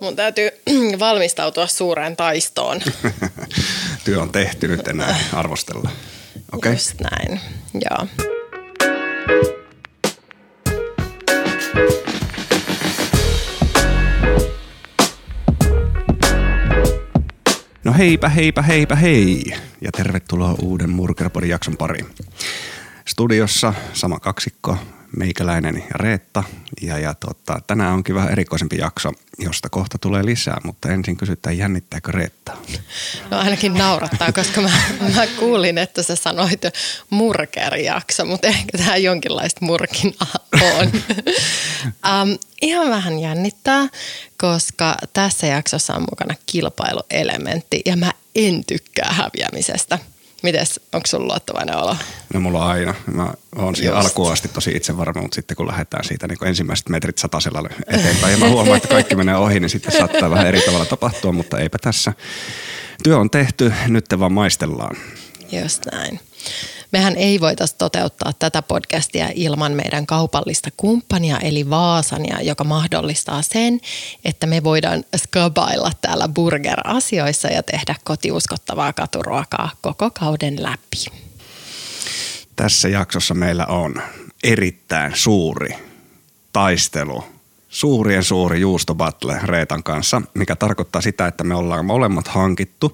Mun täytyy valmistautua suureen taistoon. Työ on tehty, nyt enää arvostella. Okay. Just näin, joo. No heipä, heipä, heipä, hei. Ja tervetuloa uuden Murkerpodin jakson pariin. Studiossa sama kaksikko, meikäläinen ja Reetta. Ja, ja tota, tänään onkin vähän erikoisempi jakso, josta kohta tulee lisää, mutta ensin kysytään, jännittääkö Reetta? No ainakin naurattaa, koska mä, mä kuulin, että sä sanoit murkerjakso, mutta ehkä tämä jonkinlaista murkinaa on. um, ihan vähän jännittää, koska tässä jaksossa on mukana kilpailuelementti ja mä en tykkää häviämisestä – Mites, onko sulla luottavainen olo? No mulla on aina. Mä oon siihen alkuun asti tosi itsevarma, mutta sitten kun lähdetään siitä niin ensimmäiset metrit satasella eteenpäin ja mä huomaan, että kaikki menee ohi, niin sitten saattaa vähän eri tavalla tapahtua, mutta eipä tässä. Työ on tehty, nyt te vaan maistellaan. Just näin. Mehän ei voitaisiin toteuttaa tätä podcastia ilman meidän kaupallista kumppania eli Vaasania, joka mahdollistaa sen, että me voidaan skabailla täällä burger-asioissa ja tehdä kotiuskottavaa katuruokaa koko kauden läpi. Tässä jaksossa meillä on erittäin suuri taistelu suurien suuri juustobattle Reetan kanssa, mikä tarkoittaa sitä, että me ollaan molemmat hankittu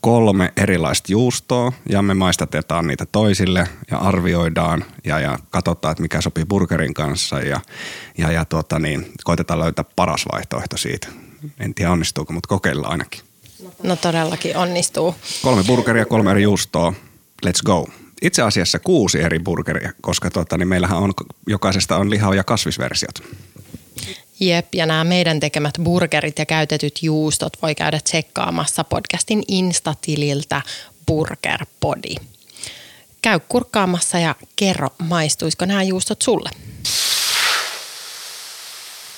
kolme erilaista juustoa ja me maistatetaan niitä toisille ja arvioidaan ja, ja katsotaan, että mikä sopii burgerin kanssa ja, ja, ja tuota niin, koitetaan löytää paras vaihtoehto siitä. En tiedä onnistuuko, mutta kokeillaan ainakin. No todellakin onnistuu. Kolme burgeria, kolme eri juustoa. Let's go. Itse asiassa kuusi eri burgeria, koska tuota, niin meillähän on, jokaisesta on liha- ja kasvisversiot. Jep, ja nämä meidän tekemät burgerit ja käytetyt juustot voi käydä tsekkaamassa podcastin Instatililtä Burgerpodi. Käy kurkkaamassa ja kerro, maistuisiko nämä juustot sulle?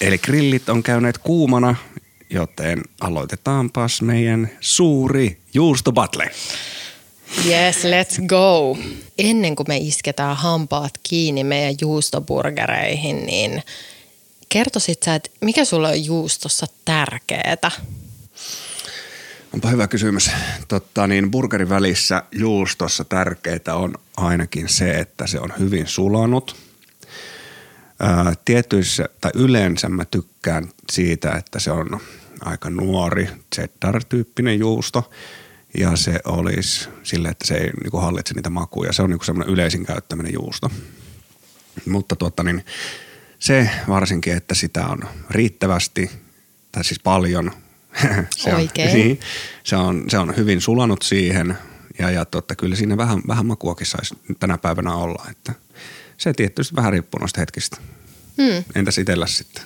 Eli grillit on käyneet kuumana, joten aloitetaanpas meidän suuri juustobattle. Yes, let's go. Ennen kuin me isketään hampaat kiinni meidän juustoburgereihin, niin – kertoisit sä, että mikä sulle on juustossa tärkeää? Onpa hyvä kysymys. Totta, niin burgerin välissä juustossa tärkeää on ainakin se, että se on hyvin sulanut. Ää, tietyissä, tai yleensä mä tykkään siitä, että se on aika nuori cheddar-tyyppinen juusto. Ja se olisi sille, että se ei niin hallitse niitä makuja. Se on niin semmoinen yleisin käyttäminen juusto. Mutta tuota, niin, se varsinkin, että sitä on riittävästi, tai siis paljon. se, on, niin, se, on, se on hyvin sulanut siihen ja, ja totta, kyllä siinä vähän, vähän makuakin saisi tänä päivänä olla. Että se tietysti vähän riippuu noista hetkistä. Hmm. Entäs itsellä sitten?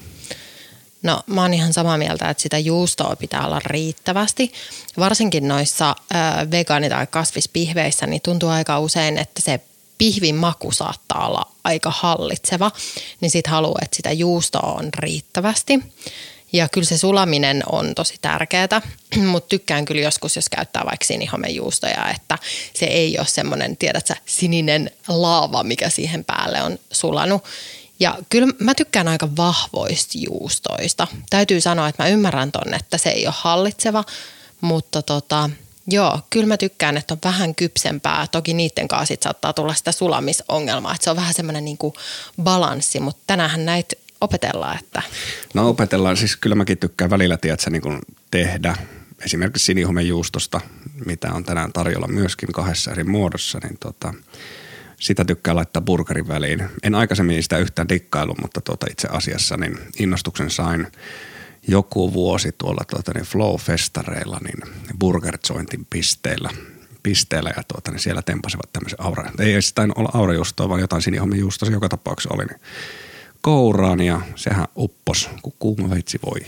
No mä oon ihan samaa mieltä, että sitä juustoa pitää olla riittävästi. Varsinkin noissa ö, vegaani- tai kasvispihveissä niin tuntuu aika usein, että se pihvin maku saattaa olla aika hallitseva, niin sit haluaa, että sitä juustoa on riittävästi. Ja kyllä se sulaminen on tosi tärkeää, mutta tykkään kyllä joskus, jos käyttää vaikka sinihomejuustoja, että se ei ole semmoinen, tiedätkö, sininen laava, mikä siihen päälle on sulanut. Ja kyllä mä tykkään aika vahvoista juustoista. Täytyy sanoa, että mä ymmärrän ton, että se ei ole hallitseva, mutta tota, Joo, kyllä mä tykkään, että on vähän kypsempää. Toki niiden kanssa sit saattaa tulla sitä sulamisongelmaa, että se on vähän semmoinen niin balanssi, mutta tänähän näitä opetellaan. Että... No opetellaan, siis kyllä mäkin tykkään välillä tiedätkö, niin kuin tehdä esimerkiksi sinihomejuustosta, mitä on tänään tarjolla myöskin kahdessa eri muodossa, niin tota, sitä tykkää laittaa burgerin väliin. En aikaisemmin sitä yhtään dikkailu, mutta tota itse asiassa niin innostuksen sain – joku vuosi tuolla tuota, niin Flow-festareilla niin Burger Jointin pisteillä, pisteillä ja tuota, niin siellä tempasivat tämmöisen aura. Ei sitä olla aurajuustoa, vaan jotain sinihomijuustoa se joka tapauksessa oli. Niin kouraan ja sehän uppos, kun kuuma veitsi voi.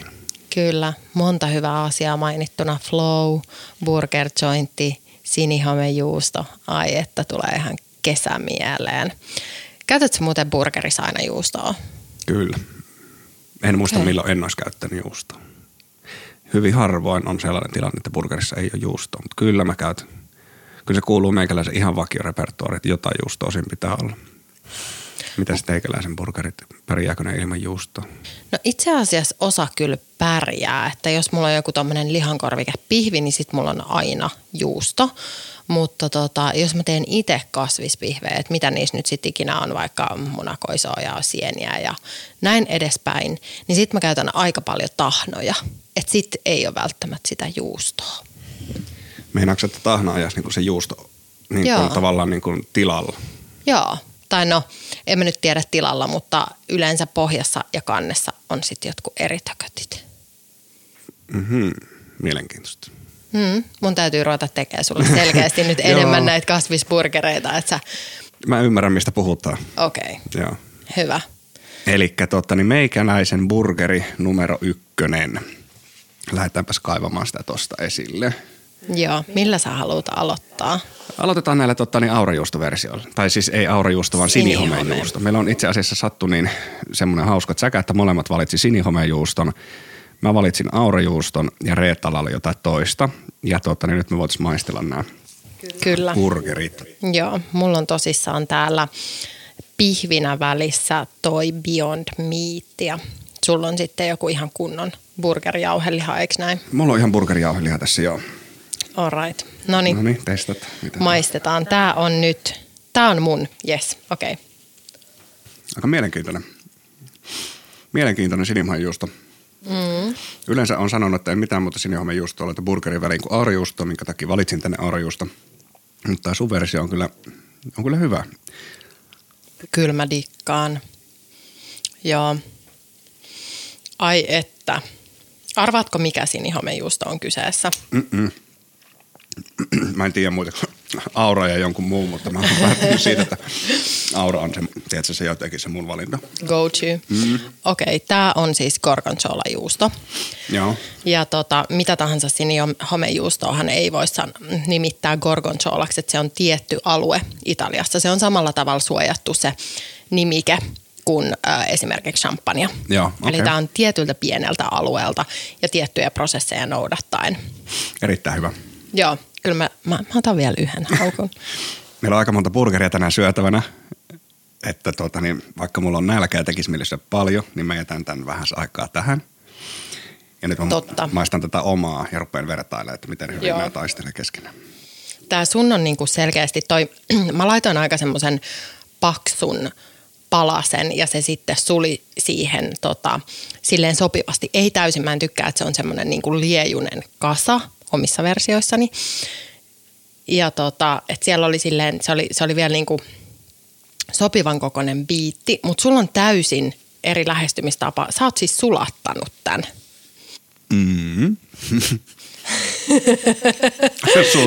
Kyllä, monta hyvää asiaa mainittuna. Flow, Burger Jointi, sinihomejuusto. Ai että tulee ihan kesä mieleen. Käytätkö muuten burgerissa aina juustoa? Kyllä. En muista okay. milloin en olisi käyttänyt juustoa. Hyvin harvoin on sellainen tilanne, että burgerissa ei ole juustoa, mutta kyllä mä käytän. Kyllä se kuuluu meikäläisen ihan vakiorepertuaari, että jotain juustoa siinä pitää olla. Mitäs teikäläisen burgerit, pärjääkö ne ilman juustoa? No itse asiassa osa kyllä pärjää, että jos mulla on joku tommonen lihankorvike pihvi, niin sit mulla on aina juusto. Mutta tota, jos mä teen itse kasvispihvejä, että mitä niissä nyt sitten ikinä on, vaikka munakoisoa ja sieniä ja näin edespäin, niin sitten mä käytän aika paljon tahnoja. Että sitten ei ole välttämättä sitä juustoa. Meinaatko, että tahna ajaisi niin se juusto niin Joo. kuin, tavallaan niin kuin tilalla? Joo, tai no, en mä nyt tiedä tilalla, mutta yleensä pohjassa ja kannessa on sitten jotkut eri tökötit. Mhm. Mielenkiintoista. Hmm, mun täytyy ruveta tekemään sulle selkeästi nyt enemmän näitä kasvisburgereita, että sä, Mä ymmärrän, mistä puhutaan. okei, okay, Joo. hyvä. Eli totta, niin meikäläisen burgeri numero ykkönen. Lähdetäänpäs kaivamaan sitä tosta esille. Joo, millä sä haluat aloittaa? Aloitetaan näillä totta, niin aurajuustoversioilla. Tai siis ei aurajuusto, vaan Sinihome. sinihomejuusto. Meillä on itse asiassa sattu niin semmoinen hauska säkä, että molemmat valitsi sinihomejuuston. Mä valitsin aurajuuston ja Reettalla oli jotain toista. Ja totta, niin nyt me voitaisiin maistella nämä Kyllä. burgerit. Joo, mulla on tosissaan täällä pihvinä välissä toi Beyond Meat ja sulla on sitten joku ihan kunnon burgerjauheliha, eikö näin? Mulla on ihan burgerijauheliha tässä joo. All right. No niin, testat. Mitä maistetaan. Tää on nyt, tää on mun, yes, okei. Okay. Aika mielenkiintoinen. Mielenkiintoinen sinihomejuusto. Mm. Yleensä on sanonut, että ei mitään muuta sinihomejuustoa ole burgerin väliin kuin aurajuusto, minkä takia valitsin tänne aurajuusto. Mutta tämä sun versio on kyllä, on kyllä hyvä. Kyllä mä dikkaan. Joo. Ai että. Arvaatko mikä sinihomejuusto on kyseessä? Mä en tiedä muuta kuin Aura ja jonkun muun, mutta mä oon päättänyt siitä, että Aura on se, tiedätkö, se jotenkin se mun valinta. Go to. Mm. Okei, okay, tämä on siis gorgonzola-juusto. Joo. Ja tota, mitä tahansa sinihomejuustoahan ei voi san- nimittää gorgonzolaksi, että se on tietty alue Italiassa. Se on samalla tavalla suojattu se nimike kuin äh, esimerkiksi champagne. Joo, Eli okei. tämä on tietyltä pieneltä alueelta ja tiettyjä prosesseja noudattaen. Erittäin hyvä. Joo, kyllä mä, mä, mä otan vielä yhden haukun. Meillä on aika monta burgeria tänään syötävänä, että tuota, niin, vaikka mulla on nälkä ja tekisi mieli paljon, niin mä jätän tämän vähän aikaa tähän. Ja nyt mä Totta. maistan tätä omaa ja rupean vertailemaan, että miten hyvin Joo. nämä taistelee keskenään. Tämä sun on niinku selkeästi toi, mä laitoin aika semmoisen paksun palasen ja se sitten suli siihen tota, silleen sopivasti. Ei täysin, mä en tykkää, että se on semmoinen niinku liejunen kasa omissa versioissani. Ja tota, että siellä oli silleen, se oli, se oli vielä niinku sopivan kokoinen biitti, mutta sulla on täysin eri lähestymistapa. Sä oot siis sulattanut tämän. Mm-hmm.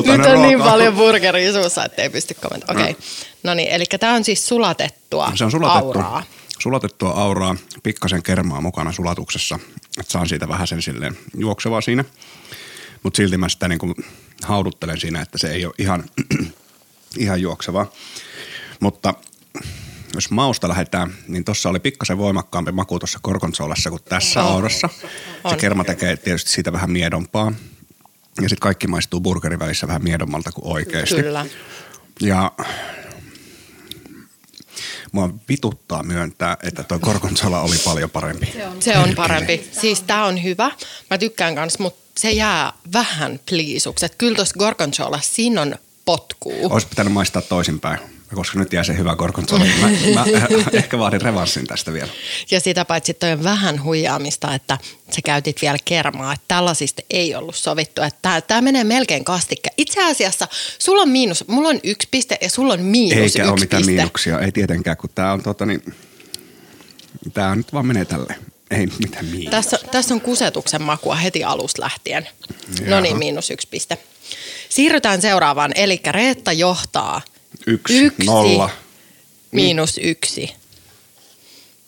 Nyt on niin paljon burgeria suussa, että ei pysty kommentoimaan. Okei, okay. no niin, eli tämä on siis sulatettua Se on sulatettu, auraa. sulatettua auraa, pikkasen kermaa mukana sulatuksessa, että saan siitä vähän sen silleen juoksevaa siinä. Mutta silti mä sitä niin kuin hauduttelen siinä, että se ei ole ihan, ihan juoksevaa. Mutta jos mausta lähdetään, niin tuossa oli pikkasen voimakkaampi maku tuossa korkonsolassa kuin tässä On. aurassa. Se On. kerma tekee tietysti siitä vähän miedompaa. Ja sitten kaikki maistuu burgerin välissä vähän miedommalta kuin oikeasti. Kyllä. Ja mua vituttaa myöntää, että toi gorgonzola oli paljon parempi. Se on parempi. Siis tämä on hyvä. Mä tykkään kans, mutta se jää vähän pliisuksi. Et Kyllä tuossa gorgonzola, siinä on potkuu. Olisi pitänyt maistaa toisinpäin, koska nyt jää se hyvä gorgonzola. Mä, mä ehkä vaadin revanssin tästä vielä. Ja sitä paitsi toi on vähän huijaamista, että sä käytit vielä kermaa. Että tällaisista ei ollut sovittu. Että tämä menee melkein kastikke. Itse asiassa sulla on miinus, mulla on yksi piste ja sulla on miinus Eikä yksi ole mitään piste. miinuksia, ei tietenkään, kun tää on tota niin, tää nyt vaan menee tälle. Ei mitään miinus. Tässä, tässä on kusetuksen makua heti alusta lähtien. Jaha. No niin, miinus yksi piste. Siirrytään seuraavaan, eli Reetta johtaa Yksi, Yksi. nolla. miinus yksi.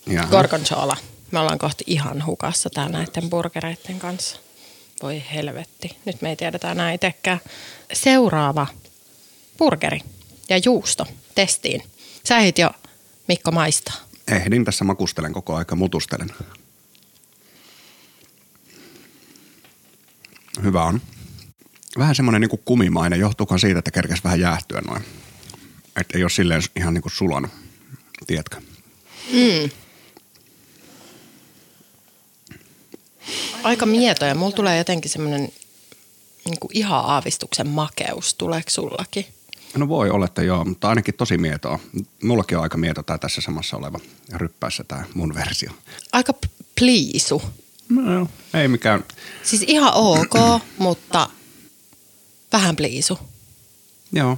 Jaha. Gorgonzola. Me ollaan kohti ihan hukassa täällä näiden burgereiden kanssa. Voi helvetti. Nyt me ei tiedetä enää itsekään. Seuraava burgeri ja juusto testiin. Sä ehdit jo Mikko maistaa. Ehdin tässä makustelen koko aika, mutustelen. Hyvä on. Vähän semmoinen niinku kumimainen, johtuukohan siitä, että kerkes vähän jäähtyä noin. Että ei ole silleen ihan niinku sulanut, tiedätkö? Aika mieto ja mulla tulee jotenkin semmoinen niin ihan aavistuksen makeus. Tuleeko sullakin? No voi olla, että joo, mutta ainakin tosi mietoa. Mullakin on aika mieto tämä tässä samassa oleva ryppäässä tämä mun versio. Aika pliisu. No, joo, ei mikään, Siis ihan ok, mutta vähän pliisu. joo.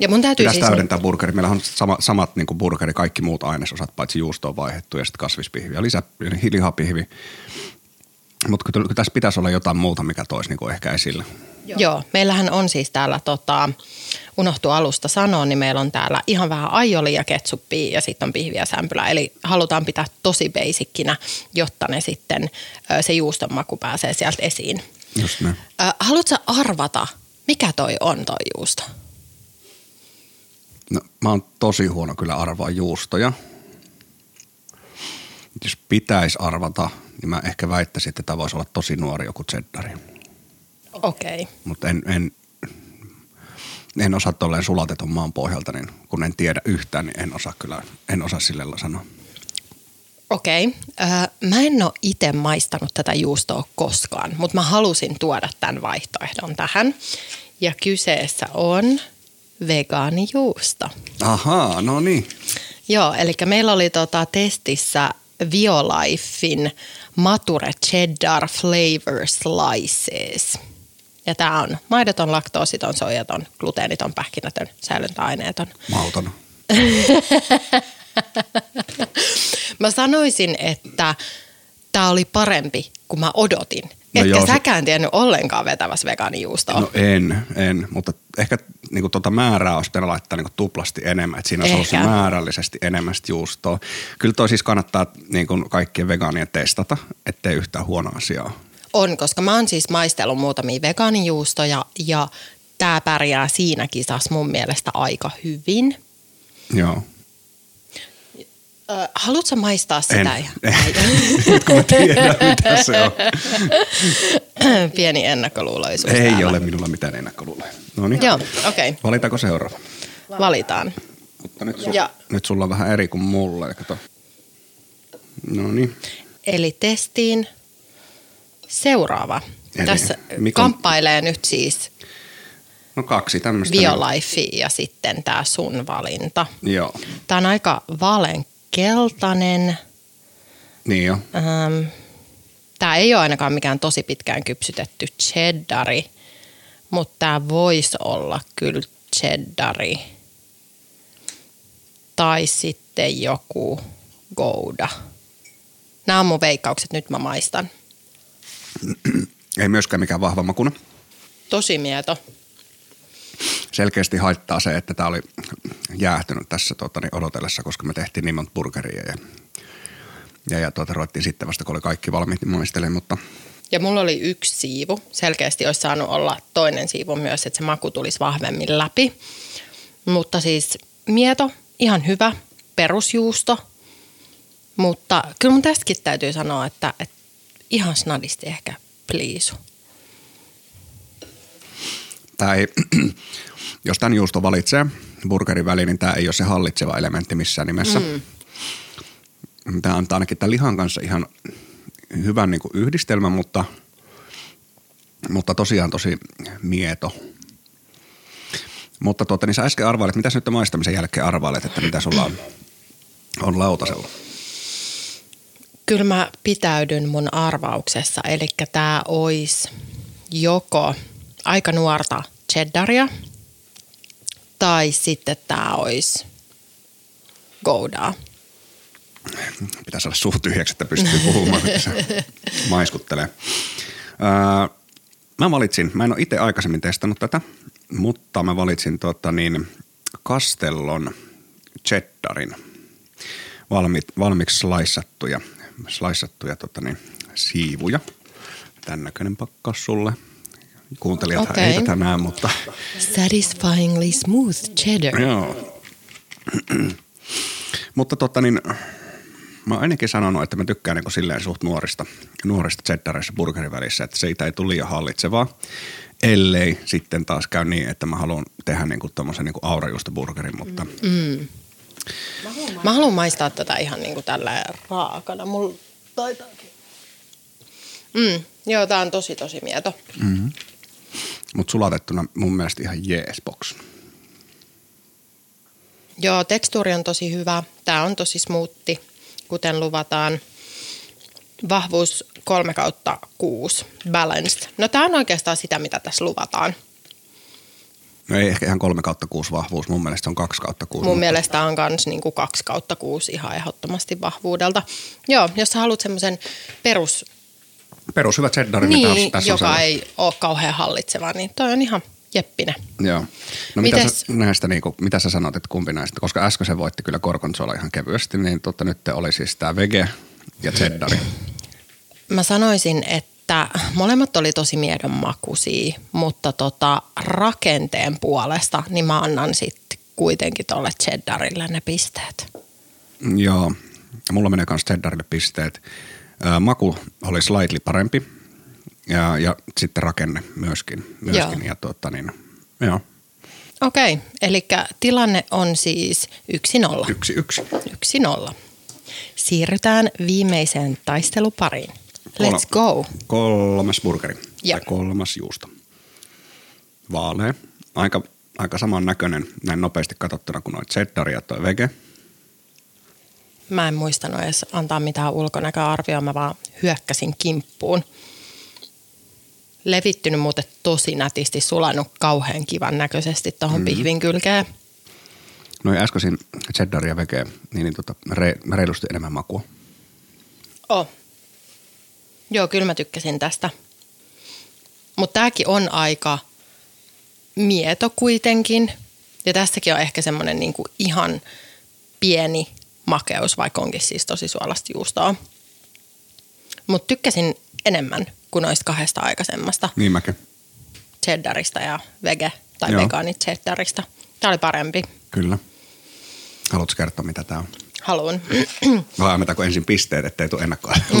Ja mun täytyy Pitäisi siis... täydentää burgeri. Meillä on sama, samat niin burgeri, kaikki muut ainesosat, paitsi juusto on vaihdettu ja sitten kasvispihvi ja lisä, lihapihvi. Mutta kyllä tässä pitäisi olla jotain muuta, mikä toisi niin ehkä esille. Joo, meillähän on siis täällä, tota, unohtu alusta sanoa, niin meillä on täällä ihan vähän aioli ja ketsuppia ja sitten on pihviä sämpylää. Eli halutaan pitää tosi basickinä, jotta ne sitten, se juuston maku pääsee sieltä esiin. Just näin. Ö, Haluatko arvata, mikä toi on toi juusto? No, mä oon tosi huono kyllä arvaa juustoja. Jos pitäisi arvata, niin mä ehkä väittäisin, että tämä voisi olla tosi nuori joku cheddari. Okei. Okay. Mutta en, en, en osaa tolleen sulatetun maan pohjalta, niin kun en tiedä yhtään, niin en osaa kyllä, en osaa sille sanoa. Okei. Okay. Mä en ole itse maistanut tätä juustoa koskaan, mutta mä halusin tuoda tämän vaihtoehdon tähän. Ja kyseessä on vegaanijuusto. Ahaa, no niin. Joo, eli meillä oli tota testissä Violifein Mature Cheddar Flavor Slices. Ja tämä on maidoton, laktoositon, soijaton, gluteeniton, pähkinätön, säilöntäaineeton. Mauton. Mä sanoisin, että tämä oli parempi kuin mä odotin. No Etkä joo, se- säkään tiennyt ollenkaan vetävässä vegaanijuustoa. No en, en, mutta ehkä niinku tuota määrää olisi pitänyt laittaa niinku tuplasti enemmän, että siinä olisi ollut se määrällisesti enemmän juustoa. Kyllä toi siis kannattaa niinku kaikkien vegaanien testata, ettei yhtään huono asiaa. On, koska mä oon siis maistellut muutamia vegaanijuustoja ja tämä pärjää siinä kisassa mun mielestä aika hyvin. Joo. Haluatko maistaa sitä? En. Ja- Nyt kun mä tiedän, mitä se on. Pieni ennakkoluuloisuus Ei täällä. ole minulla mitään ennakkoluuloja. No niin. Joo, okei. Okay. Valitaanko seuraava? Valitaan. Mutta nyt, sul, Ja- nyt sulla on vähän eri kuin mulla. Kato. No niin. Eli testiin seuraava. Eli Tässä Mikon- kamppailee nyt siis No kaksi tämmöistä. Biolife ja sitten tämä sun valinta. Joo. Tämä on aika vaaleankeltainen. Niin jo. Ähm, tämä ei ole ainakaan mikään tosi pitkään kypsytetty cheddari, mutta tämä voisi olla kyllä cheddari. Tai sitten joku gouda. Nämä on mun veikkaukset, nyt mä maistan. Ei myöskään mikään vahva makuna. Tosi mieto. selkeästi haittaa se, että tämä oli jäähtynyt tässä tota, niin odotellessa, koska me tehtiin niin monta burgeria ja, ja, ja tuota, ruvettiin sitten vasta, kun oli kaikki valmiit, niin maistelemaan, mutta Ja mulla oli yksi siivu. Selkeästi olisi saanut olla toinen siivu myös, että se maku tulisi vahvemmin läpi. Mutta siis mieto, ihan hyvä, perusjuusto. Mutta kyllä mun tästäkin täytyy sanoa, että, että ihan snadisti ehkä pliisu. ei, jos tämän juusto valitsee burgerin väliin, niin tämä ei ole se hallitseva elementti missään nimessä. Mm. Tämä antaa ainakin tämän lihan kanssa ihan hyvän niin kuin yhdistelmän, mutta, mutta tosiaan tosi mieto. Mutta tuota, niin sä äsken arvailit, mitä sä nyt maistamisen jälkeen arvailet, että mitä sulla on, on lautasella? Kyllä mä pitäydyn mun arvauksessa, eli tämä olisi joko aika nuorta cheddaria tai sitten tämä olisi goudaa. Pitäisi olla suht tyhjäksi, että pystyy puhumaan, kun se maiskuttelee. Öö, mä valitsin, mä en ole itse aikaisemmin testannut tätä, mutta mä valitsin tota niin, Castellon cheddarin valmi, valmiiksi slaissattuja, slaissattuja tota niin, siivuja. Tän näköinen pakkaus sulle. Kuuntelijat Okei. ei tätä näe, mutta Satisfyingly smooth cheddar. Joo. Mutta totta niin, mä oon ainakin sanonut, että mä tykkään niin silleen suht nuorista, nuorista cheddareissa burgerin välissä, että siitä ei tule liian hallitsevaa. Ellei sitten taas käy niin, että mä haluan tehdä niin kuin tommosen niin kuin aurajuusta burgerin, mutta Mm. Mä haluan maistaa tätä ihan niin kuin tällä raakana. Mulla taitaakin. Mm, joo, tää on tosi tosi mieto. Mutta sulatettuna mun mielestä ihan jees box. Joo, tekstuuri on tosi hyvä. Tää on tosi smoothi, kuten luvataan. Vahvuus 3 kautta 6, balanced. No tää on oikeastaan sitä, mitä tässä luvataan. No ei ehkä ihan kolme kautta kuusi vahvuus, mun mielestä se on kaksi kautta kuusi. Mun mielestä on kans niinku 2 kautta 6 ihan ehdottomasti vahvuudelta. Joo, jos sä haluat semmoisen perus, Perus hyvä cheddar, mitä niin, tässä on joka sellainen. ei ole kauhean hallitseva, niin toi on ihan jeppinen. Joo. No mitä Mites- sä, näistä, niinku, mitä sä sanot, että kumpi näistä? Koska äsken se voitti kyllä Gorgonzola ihan kevyesti, niin totta, nyt oli siis tämä vege ja cheddari. Mä sanoisin, että molemmat oli tosi miedon makuisia, mutta tota, rakenteen puolesta niin mä annan sitten kuitenkin tolle cheddarille ne pisteet. Joo, mulla menee myös cheddarille pisteet. Ää, Maku oli slightly parempi ja, ja sitten rakenne myöskin. myöskin. Joo. Ja tota niin, joo, Okei, eli tilanne on siis 1-0. yksi yksi. 1-0. Siirrytään viimeiseen taistelupariin. Let's go. Kolmas burgeri Joo. tai kolmas juusto. Vaalea. Aika, aika saman näköinen näin nopeasti katsottuna kuin noin cheddar ja toi vege. Mä en muistanut edes antaa mitään ulkonäköarvioa, mä vaan hyökkäsin kimppuun. Levittynyt muuten tosi nätisti, sulannut kauhean kivan näköisesti tuohon mm. pihvin kylkeen. Noin äskeisen cheddar ja vege, niin, niin tota, re, reilusti enemmän makua. Oh. Joo, kyllä mä tykkäsin tästä. Mutta tääkin on aika mieto kuitenkin. Ja tässäkin on ehkä semmoinen niinku ihan pieni makeus, vaikka onkin siis tosi suolasta juustoa. Mutta tykkäsin enemmän kuin noista kahdesta aikaisemmasta. Niin mäkin. cheddarista ja vege tai Joo. vegaani cheddarista. Tämä oli parempi. Kyllä. Haluatko kertoa, mitä tämä on? Haluan. Vai annetaanko ensin pisteet, ettei tule ennakkoa?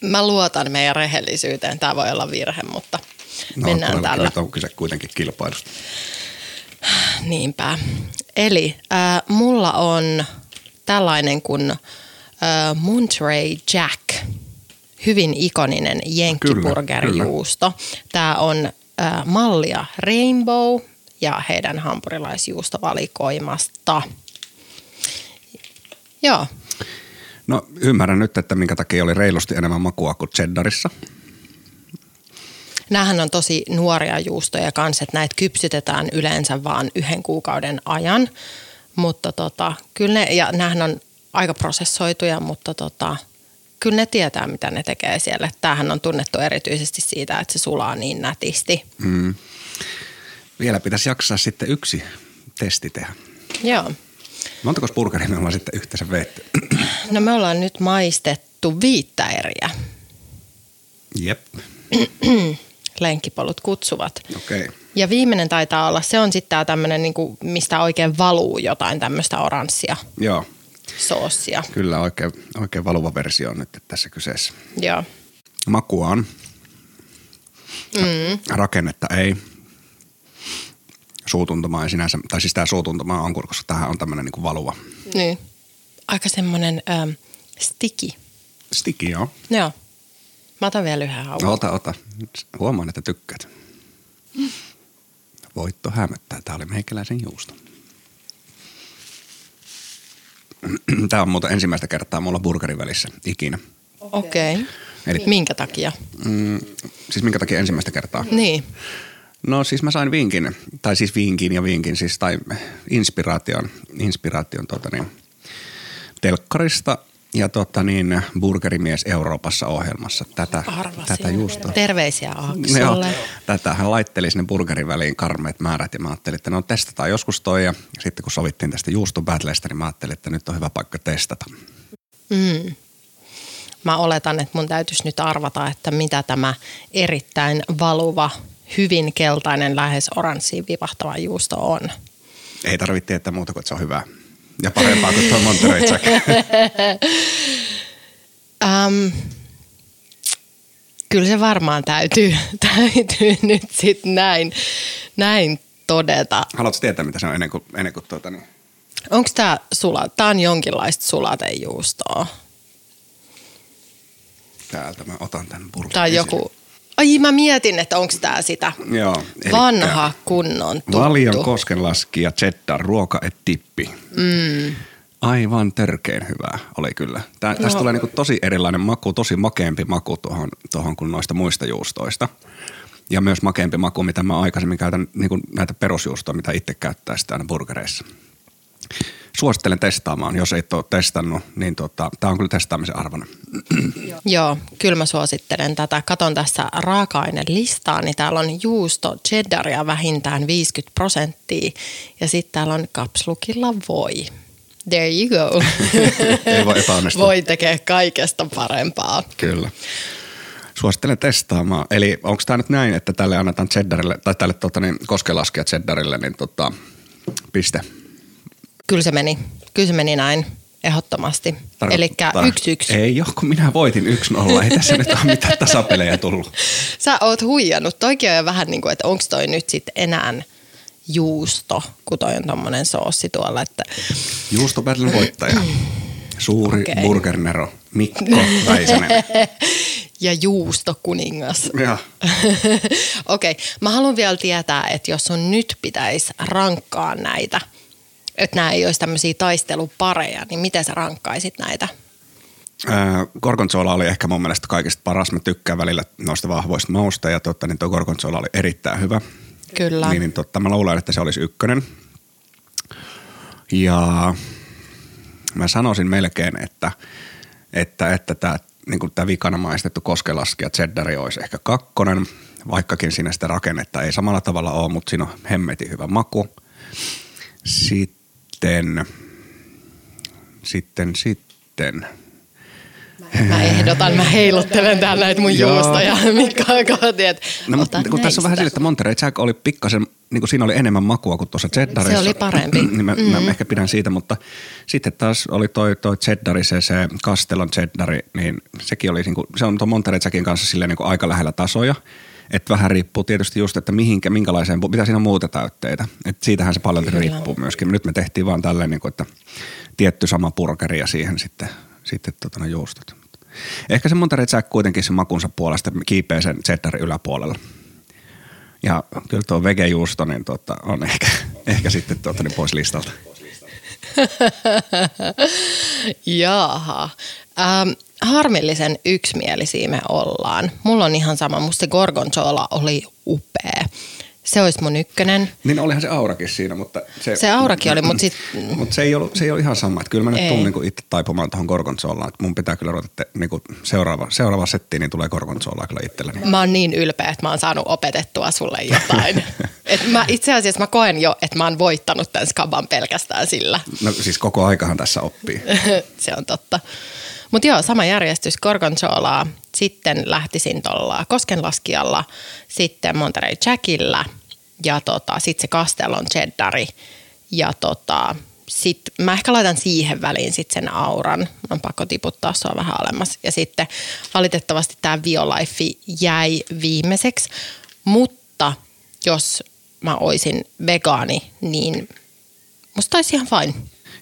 Mä luotan meidän rehellisyyteen. Tämä voi olla virhe, mutta No, mennään tällä. nyt on kyse kuitenkin kilpailusta. Niinpä. Eli äh, mulla on tällainen kuin äh, Monterey Jack. Hyvin ikoninen jenkkiburgerijuusto. Tämä on äh, mallia Rainbow ja heidän hampurilaisjuustovalikoimasta. Joo, No ymmärrän nyt, että minkä takia oli reilusti enemmän makua kuin cheddarissa. Nämähän on tosi nuoria juustoja kanssa, että näitä kypsytetään yleensä vaan yhden kuukauden ajan. Mutta tota, kyllä ne, ja nämähän on aika prosessoituja, mutta tota, kyllä ne tietää, mitä ne tekee siellä. Tämähän on tunnettu erityisesti siitä, että se sulaa niin nätisti. Mm. Vielä pitäisi jaksaa sitten yksi testi tehdä. Joo. Montako burgeria me ollaan sitten yhteensä veetty? No me ollaan nyt maistettu viittä eriä. Jep, Lenkkipolut kutsuvat. okei. Okay. Ja viimeinen taitaa olla, se on sitten tämä tämmöinen, niinku, mistä oikein valuu jotain tämmöistä oranssia Joo, soossia. kyllä oikein, oikein valuva versio on nyt tässä kyseessä. Joo. Makua on. Mm. Rakennetta ei. Suutuntuma ei sinänsä, tai siis tämä suutuntuma on kurkussa, tähän on tämmöinen niin valuva. Niin. Aika semmoinen ähm, sticky. Sticky, joo. Joo. Mä otan vielä yhden haukun. No, ota, ota. Nyt Huomaan, että tykkäät. Voitto hämöttää. Tämä oli meikäläisen juusto. Tämä on muuten ensimmäistä kertaa mulla burgerin välissä ikinä. Okei. Okay. Eli- Minkä takia? Mm, siis minkä takia ensimmäistä kertaa? Niin. No siis mä sain vinkin, tai siis vinkin ja vinkin, siis tai inspiraation, inspiraation tota niin, telkkarista ja tota niin, Burgerimies Euroopassa ohjelmassa. Tätä, Arvasin. tätä juustoa. Terveisiä Joo, Aaksolle. tätä hän laitteli sinne burgerin väliin karmeet määrät ja mä ajattelin, että no testataan joskus toi ja sitten kun sovittiin tästä juustobattleista, niin mä ajattelin, että nyt on hyvä paikka testata. Mm. Mä oletan, että mun täytyisi nyt arvata, että mitä tämä erittäin valuva, hyvin keltainen, lähes oranssiin vivahtava juusto on. Ei tarvitse tietää muuta kuin, että se on hyvää. Ja parempaa kuin tuo Monterey Jack. Um, kyllä se varmaan täytyy, täytyy nyt sitten näin, näin todeta. Haluatko tietää, mitä se on ennen kuin, ennen kuin tuota, niin, Onko tämä sula? Tämä on jonkinlaista sulatejuustoa. Täältä mä otan tämän burkin Tämä on joku... Ai mä mietin, että onko tämä sitä Joo, vanha kunnon tuttu. Valion koskenlaskija cheddar ruoka et tippi. Mm. Aivan törkeen hyvää oli kyllä. Tää, tästä No. tulee niinku tosi erilainen maku, tosi makeampi maku tuohon, tuohon kuin noista muista juustoista. Ja myös makeampi maku, mitä mä aikaisemmin käytän niinku näitä perusjuustoja, mitä itse käyttää sitä aina burgereissa. Suosittelen testaamaan, jos et ole testannut, niin tota, tämä on kyllä testaamisen arvona. Joo, kyllä mä suosittelen tätä. Katon tässä raaka-ainelistaa, niin täällä on juusto cheddaria vähintään 50 prosenttia ja sitten täällä on kapslukilla voi. There you go. Ei voi epäonnistua. Voi tekee kaikesta parempaa. Kyllä. Suosittelen testaamaan. Eli onko tämä nyt näin, että tälle annetaan cheddarille, tai tälle tota, niin, koskelaskija cheddarille, niin tota, piste. Kyllä se meni. Kyllä se meni näin. Ehdottomasti. Tarko- Eli tar- yksi yksi. Ei ole, kun minä voitin 1-0. Ei tässä nyt ole mitään tasapelejä tullut. Sä oot huijannut. Toikin on jo vähän niin kuin, että onko toi nyt sitten enää juusto, kun toi on tommonen soossi tuolla. Että Juustopätlän voittaja. Suuri okay. burgernero Mikko Väisänen. ja juusto kuningas. Okei, okay. mä haluan vielä tietää, että jos sun nyt pitäisi rankkaa näitä, että nämä ei olisi tämmöisiä taistelupareja, niin miten sä rankkaisit näitä? gorgonzola oli ehkä mun mielestä kaikista paras. Mä tykkään välillä noista vahvoista mausta ja totta, niin tuo gorgonzola oli erittäin hyvä. Kyllä. Niin, niin totta, mä luulen, että se olisi ykkönen. Ja mä sanoisin melkein, että, että, että tämä niin tämä vikana maistettu koskelaskija cheddari olisi ehkä kakkonen, vaikkakin siinä sitä rakennetta ei samalla tavalla ole, mutta siinä on hemmetin hyvä maku. Sitten, sitten, sitten. Mä ehdotan, mä heiluttelen täällä näitä mun Joo. juustoja. Mikko kohti, että No, mutta kun tässä on vähän näistä. sille, että Monterey Jack oli pikkasen, niin kuin siinä oli enemmän makua kuin tuossa cheddarissa. Se oli parempi. niin mä, mm. mä, ehkä pidän siitä, mutta sitten taas oli toi, toi cheddari, se, se Castellon cheddari, niin sekin oli, niin kuin, se on tuon Monterey Jackin kanssa silleen niin kuin aika lähellä tasoja. Että vähän riippuu tietysti just, että mihinkä, minkälaiseen, mitä siinä on muuta täytteitä. Että siitähän se paljon Kyllä. riippuu myöskin. Nyt me tehtiin vaan tälleen, niin kuin, että tietty sama burgeri ja siihen sitten, sitten tota, ne juustot. Ehkä se Monterey Jack kuitenkin se makunsa puolesta kiipeää sen cheddarin yläpuolella. Ja kyllä tuo vegejuusto niin tota, on ehkä, ehkä sitten tuota, niin pois listalta. Jaha. Ähm, harmillisen yksimielisiä me ollaan. Mulla on ihan sama. Musta se gorgonzola oli upea. Se olisi mun ykkönen. Niin olihan se aurakin siinä, mutta se, Se aurakin oli, mutta sit... mutta se ei, ollut, se ei ollut ihan sama. Että kyllä mä nyt Ei. tuun niin itse taipumaan tuohon gorgonzolaan. Että mun pitää kyllä ruveta te, niin kuin seuraava, seuraava setti, niin tulee gorgonzolaa kyllä itselleni. Mä oon niin ylpeä, että mä oon saanut opetettua sulle jotain. Et mä, itse asiassa mä koen jo, että mä oon voittanut tämän skaban pelkästään sillä. No siis koko aikahan tässä oppii. se on totta. Mutta joo, sama järjestys, gorgonzolaa, sitten lähtisin tuolla koskenlaskijalla, sitten Monterey Jackillä ja tota, sitten se Castellon cheddari ja tota, sit mä ehkä laitan siihen väliin sit sen auran. On pakko tiputtaa sua vähän alemmas. Ja sitten valitettavasti tämä Violife jäi viimeiseksi, mutta jos mä oisin vegaani, niin musta olisi ihan fine.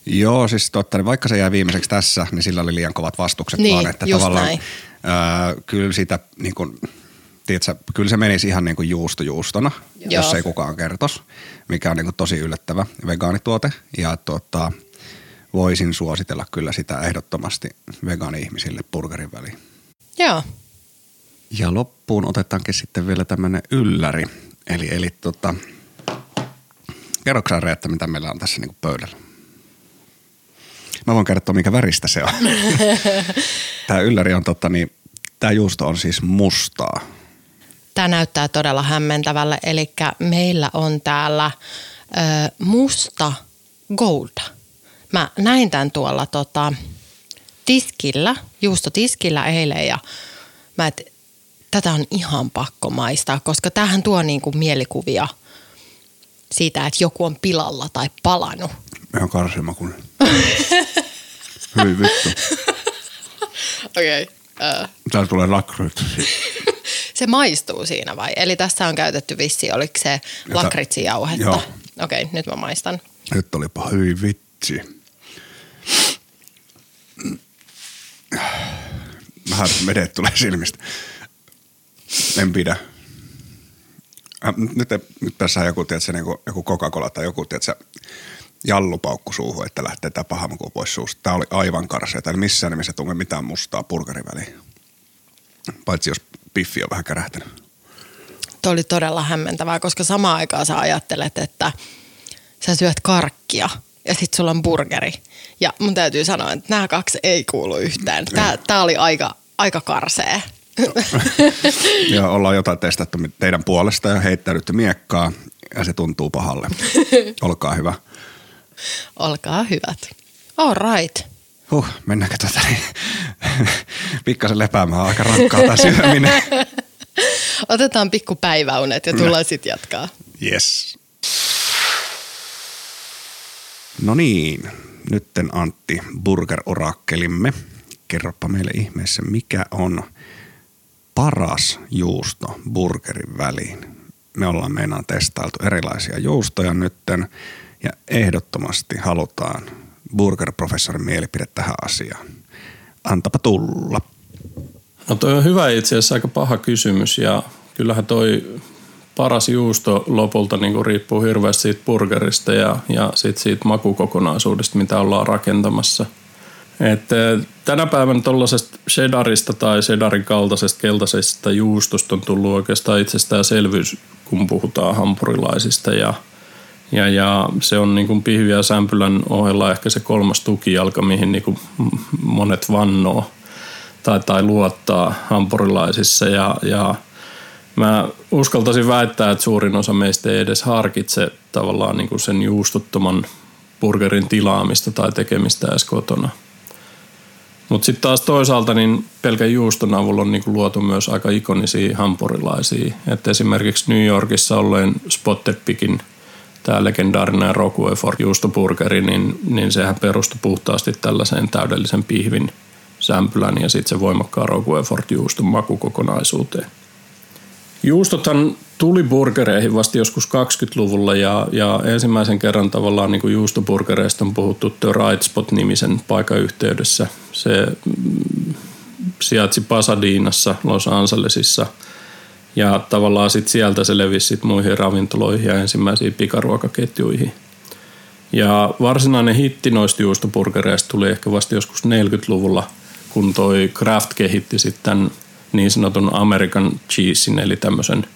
Joo, siis totta, niin vaikka se jäi viimeiseksi tässä, niin sillä oli liian kovat vastukset Niin, vaan, että tavallaan näin. ää, kyllä sitä niin kuin, tiedätkö, kyllä se menisi ihan niin kuin juusto juustona, Joo. jos ei kukaan kertos, mikä on niin kuin tosi yllättävä vegaanituote ja tota, voisin suositella kyllä sitä ehdottomasti vegaani-ihmisille burgerin väliin. Joo. Ja loppuun otetaankin sitten vielä tämmöinen ylläri, eli, eli tota, kerroksä Reetta, mitä meillä on tässä niin kuin pöydällä? Mä voin kertoa, mikä väristä se on. tämä ylläri on totta, niin tämä juusto on siis mustaa. Tämä näyttää todella hämmentävälle, eli meillä on täällä ö, musta golda. Mä näin tämän tuolla tota, tiskillä, juustotiskillä eilen ja mä et, tätä on ihan pakko maistaa, koska tämähän tuo niinku mielikuvia siitä, että joku on pilalla tai palannut. Ihan karsimakunen. Hyvin vittu. Okei. Okay. Täällä tulee lakryt. Se maistuu siinä vai? Eli tässä on käytetty vissi, oliko se lakritsijauhetta? Joo. Okei, okay, nyt mä maistan. Nyt olipa hyvin vitsi. Vähän vedet tulee silmistä. En pidä. Äh, nyt, nyt tässä on joku, tiedätkö, niin kuin, joku Coca-Cola tai joku, tiedätkö, jallupaukku suuhun, että lähtee tämä paha maku pois suusta. Tämä oli aivan karsea. Eli missään nimessä tunne mitään mustaa purkarin väliin. Paitsi jos piffi on vähän kärähtänyt. Tuo oli todella hämmentävää, koska samaan aikaan sä ajattelet, että sä syöt karkkia ja sitten sulla on burgeri. Ja mun täytyy sanoa, että nämä kaksi ei kuulu yhteen. Tää, tää oli aika, aika karsee. ja ollaan jotain testattu teidän puolesta ja heittäydytty miekkaa ja se tuntuu pahalle. Olkaa hyvä. Olkaa hyvät. All right. Huh, mennäänkö tota niin? Pikkasen lepäämään, aika rankkaa tämä syöminen. Otetaan pikku päiväunet ja tullaan sitten jatkaa. Yes. No niin, nytten Antti, burger-orakkelimme. Kerropa meille ihmeessä, mikä on paras juusto burgerin väliin. Me ollaan meinaan testailtu erilaisia juustoja nytten ja ehdottomasti halutaan burger-professorin mielipide tähän asiaan. Antapa tulla. No toi on hyvä itse asiassa aika paha kysymys ja kyllähän toi paras juusto lopulta niin kuin riippuu hirveästi siitä burgerista ja, ja sit siitä makukokonaisuudesta, mitä ollaan rakentamassa. Et, tänä päivänä tuollaisesta cheddarista tai cheddarin kaltaisesta keltaisesta juustosta on tullut oikeastaan itsestäänselvyys, kun puhutaan hampurilaisista ja, ja, ja se on niin kuin pihvi ja sämpylän ohella ehkä se kolmas tukijalka, mihin niin kuin monet vannoo tai, tai luottaa hampurilaisissa ja, ja Mä uskaltaisin väittää, että suurin osa meistä ei edes harkitse tavallaan niin kuin sen juustuttoman burgerin tilaamista tai tekemistä edes kotona. Mutta sitten taas toisaalta niin pelkän juuston avulla on niinku luotu myös aika ikonisia hampurilaisia. Et esimerkiksi New Yorkissa olleen Spotted Pickin tämä legendaarinen Roquefort juustoburgeri, niin, niin sehän perustui puhtaasti tällaiseen täydellisen pihvin sämpylän ja sitten se voimakkaan Roquefort juuston makukokonaisuuteen. Juustothan tuli burgereihin vasta joskus 20-luvulla ja, ja ensimmäisen kerran tavallaan niin kuin juustoburgereista on puhuttu The Right Spot-nimisen paikan yhteydessä. Se mm, sijaitsi Pasadinassa, Los Angelesissa ja tavallaan sit sieltä se levisi sit muihin ravintoloihin ja ensimmäisiin pikaruokaketjuihin. Ja varsinainen hitti noista juustoburgereista tuli ehkä vasta joskus 40-luvulla, kun toi Kraft kehitti sitten niin sanotun American cheesein, eli tämmöisen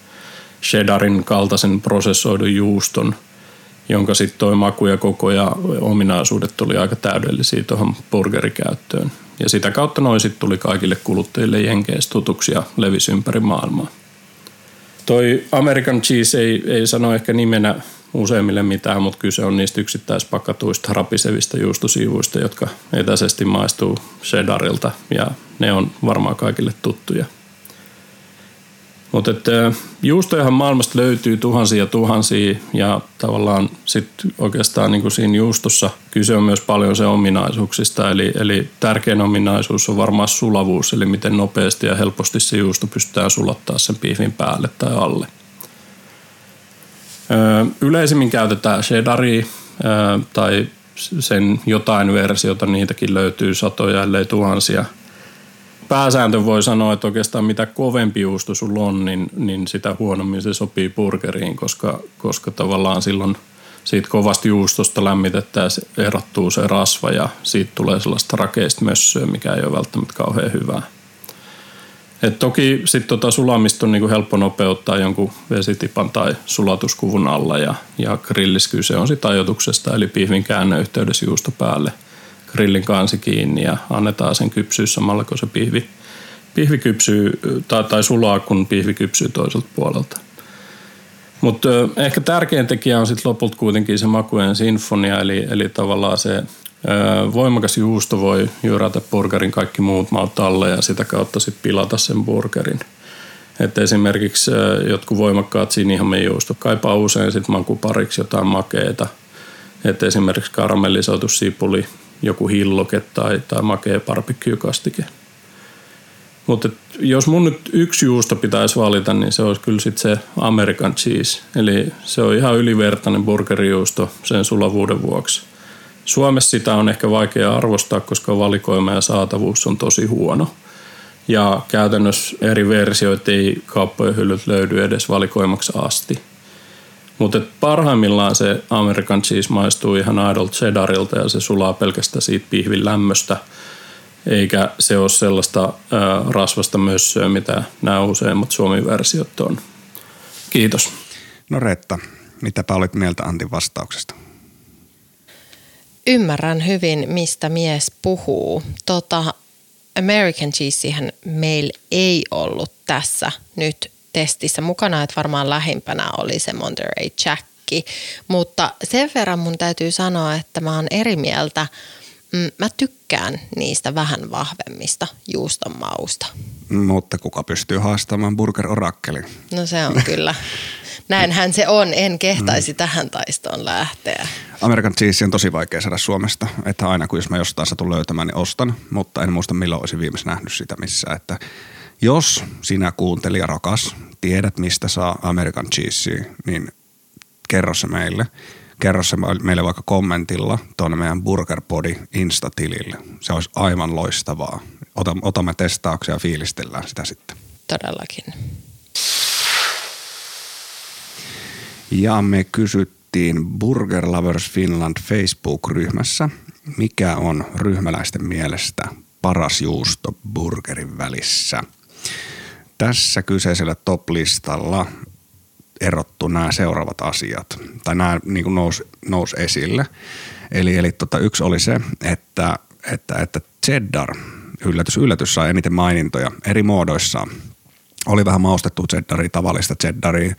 cheddarin kaltaisen prosessoidun juuston, jonka sitten toi maku ja koko ja ominaisuudet tuli aika täydellisiä tuohon burgerikäyttöön. Ja sitä kautta noin sitten tuli kaikille kuluttajille jenkeissä tutuksi ja levisi ympäri maailmaa. Toi American cheese ei, ei sano ehkä nimenä useimmille mitään, mutta kyse on niistä yksittäispakatuista rapisevista juustosiivuista, jotka etäisesti maistuu cheddarilta ja ne on varmaan kaikille tuttuja. Mutta juustojahan maailmasta löytyy tuhansia tuhansia ja tavallaan sitten oikeastaan niin kuin siinä juustossa kyse on myös paljon se ominaisuuksista. Eli, eli tärkein ominaisuus on varmaan sulavuus, eli miten nopeasti ja helposti se juusto pystytään sulattaa sen piifin päälle tai alle. Yleisimmin käytetään cheddaria tai sen jotain versiota, niitäkin löytyy satoja ellei tuhansia. Pääsääntö voi sanoa, että oikeastaan mitä kovempi juusto sulla on, niin, niin sitä huonommin se sopii burgeriin, koska, koska tavallaan silloin siitä kovasta juustosta lämmitettäessä erottuu se rasva ja siitä tulee sellaista rakeista mössöä, mikä ei ole välttämättä kauhean hyvää. Et toki sitten tota sulamista on niinku helppo nopeuttaa jonkun vesitipan tai sulatuskuvun alla ja, ja grillis kyse on sitten ajoituksesta eli pihvin käännöyhteydessä juusto päälle grillin kansi kiinni ja annetaan sen kypsyä samalla kun se pihvi, pihvi kypsyy tai, tai sulaa kun pihvi kypsyy toiselta puolelta. Mutta ehkä tärkein tekijä on sitten lopulta kuitenkin se makujen sinfonia eli, eli tavallaan se Voimakas juusto voi jyrätä burgerin kaikki muut maut alle ja sitä kautta sitten pilata sen burgerin. Että esimerkiksi jotkut voimakkaat sinihomejuusto kaipaa usein sitten makupariksi jotain makeeta. Että esimerkiksi karamellisoitu sipuli, joku hilloke tai, tai makea barbecue-kastike. Mutta jos mun nyt yksi juusto pitäisi valita, niin se olisi kyllä sitten se American cheese. Eli se on ihan ylivertainen burgerijuusto sen sulavuuden vuoksi – Suomessa sitä on ehkä vaikea arvostaa, koska valikoima ja saatavuus on tosi huono. Ja käytännössä eri versioita ei kauppojen hyllyt löydy edes valikoimaksi asti. Mutta parhaimmillaan se American cheese maistuu ihan idol cheddarilta ja se sulaa pelkästään siitä pihvin lämmöstä. Eikä se ole sellaista ää, rasvasta mössöä, mitä nämä useimmat Suomi-versiot on. Kiitos. No Retta, mitäpä olit mieltä Antin vastauksesta? Ymmärrän hyvin, mistä mies puhuu. Tota, American cheesehän meillä ei ollut tässä nyt testissä mukana, että varmaan lähimpänä oli se Monterey Jack. Mutta sen verran mun täytyy sanoa, että mä oon eri mieltä. Mm, mä tykkään niistä vähän vahvemmista juuston mausta. Mutta kuka pystyy haastamaan Burger Orakkeli? No se on kyllä. Näinhän se on. En kehtaisi mm. tähän taistoon lähteä. American cheese on tosi vaikea saada Suomesta. Että aina kun jos mä jostain satun löytämään, niin ostan. Mutta en muista milloin olisin viimeksi nähnyt sitä missään. Että jos sinä kuuntelija rakas tiedät, mistä saa American cheese, niin kerro se meille. Kerro se meille vaikka kommentilla tuonne meidän Burger Body Insta-tilille. Se olisi aivan loistavaa. Otamme testauksia ja fiilistellään sitä sitten. Todellakin. Ja me kysyttiin Burger Lovers Finland Facebook-ryhmässä, mikä on ryhmäläisten mielestä paras juusto burgerin välissä – tässä kyseisellä top-listalla erottu nämä seuraavat asiat, tai nämä niin kuin nousi, nousi esille. Eli, eli tota, yksi oli se, että, että, että cheddar, yllätys, yllätys sai eniten mainintoja eri muodoissaan oli vähän maustettu cheddaria, tavallista cheddaria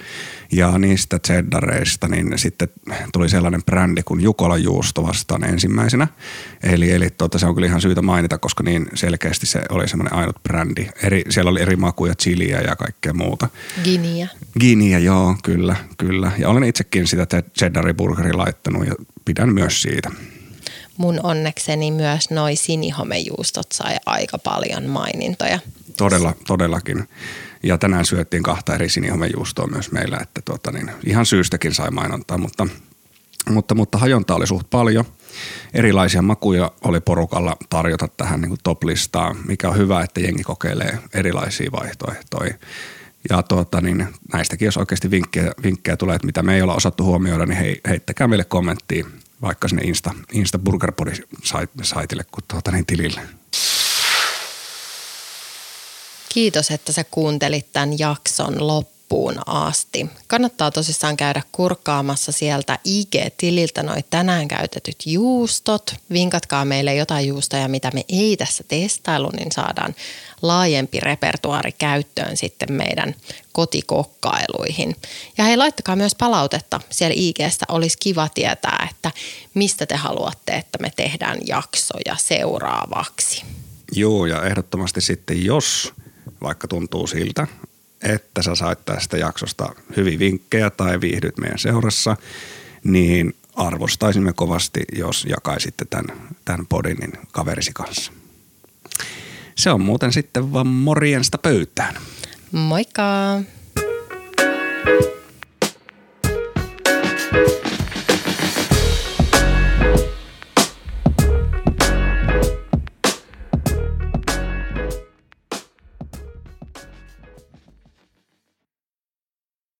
ja niistä cheddareista niin sitten tuli sellainen brändi kuin Jukola juusto vastaan ensimmäisenä. Eli, eli tuota, se on kyllä ihan syytä mainita, koska niin selkeästi se oli semmoinen ainut brändi. Eri, siellä oli eri makuja, chiliä ja kaikkea muuta. Ginia. Ginia, joo, kyllä, kyllä. Ja olen itsekin sitä cheddariburgeria laittanut ja pidän myös siitä. Mun onnekseni myös noi sinihomejuustot sai aika paljon mainintoja. Todella, todellakin. Ja tänään syöttiin kahta eri sinihomejuustoa myös meillä, että tuota, niin ihan syystäkin sai mainontaa, mutta, mutta, mutta hajonta oli suht paljon. Erilaisia makuja oli porukalla tarjota tähän niin top-listaan, mikä on hyvä, että jengi kokeilee erilaisia vaihtoehtoja. Ja tuota, niin näistäkin, jos oikeasti vinkkejä, vinkkejä tulee, että mitä me ei olla osattu huomioida, niin hei, heittäkää meille kommenttia vaikka sinne Insta, Insta Burger saitille kuin tuota, niin tilille. Kiitos, että sä kuuntelit tämän jakson loppuun asti. Kannattaa tosissaan käydä kurkkaamassa sieltä IG-tililtä noin tänään käytetyt juustot. Vinkatkaa meille jotain juustoja, mitä me ei tässä testailu, niin saadaan laajempi repertuaari käyttöön sitten meidän kotikokkailuihin. Ja hei, laittakaa myös palautetta siellä IGstä. Olisi kiva tietää, että mistä te haluatte, että me tehdään jaksoja seuraavaksi. Joo, ja ehdottomasti sitten jos vaikka tuntuu siltä, että sä sait tästä jaksosta hyvin vinkkejä tai viihdyt meidän seurassa, niin arvostaisimme kovasti, jos jakaisitte tämän, tämän podin niin kaverisi kanssa. Se on muuten sitten vaan morjensta pöytään. Moikka!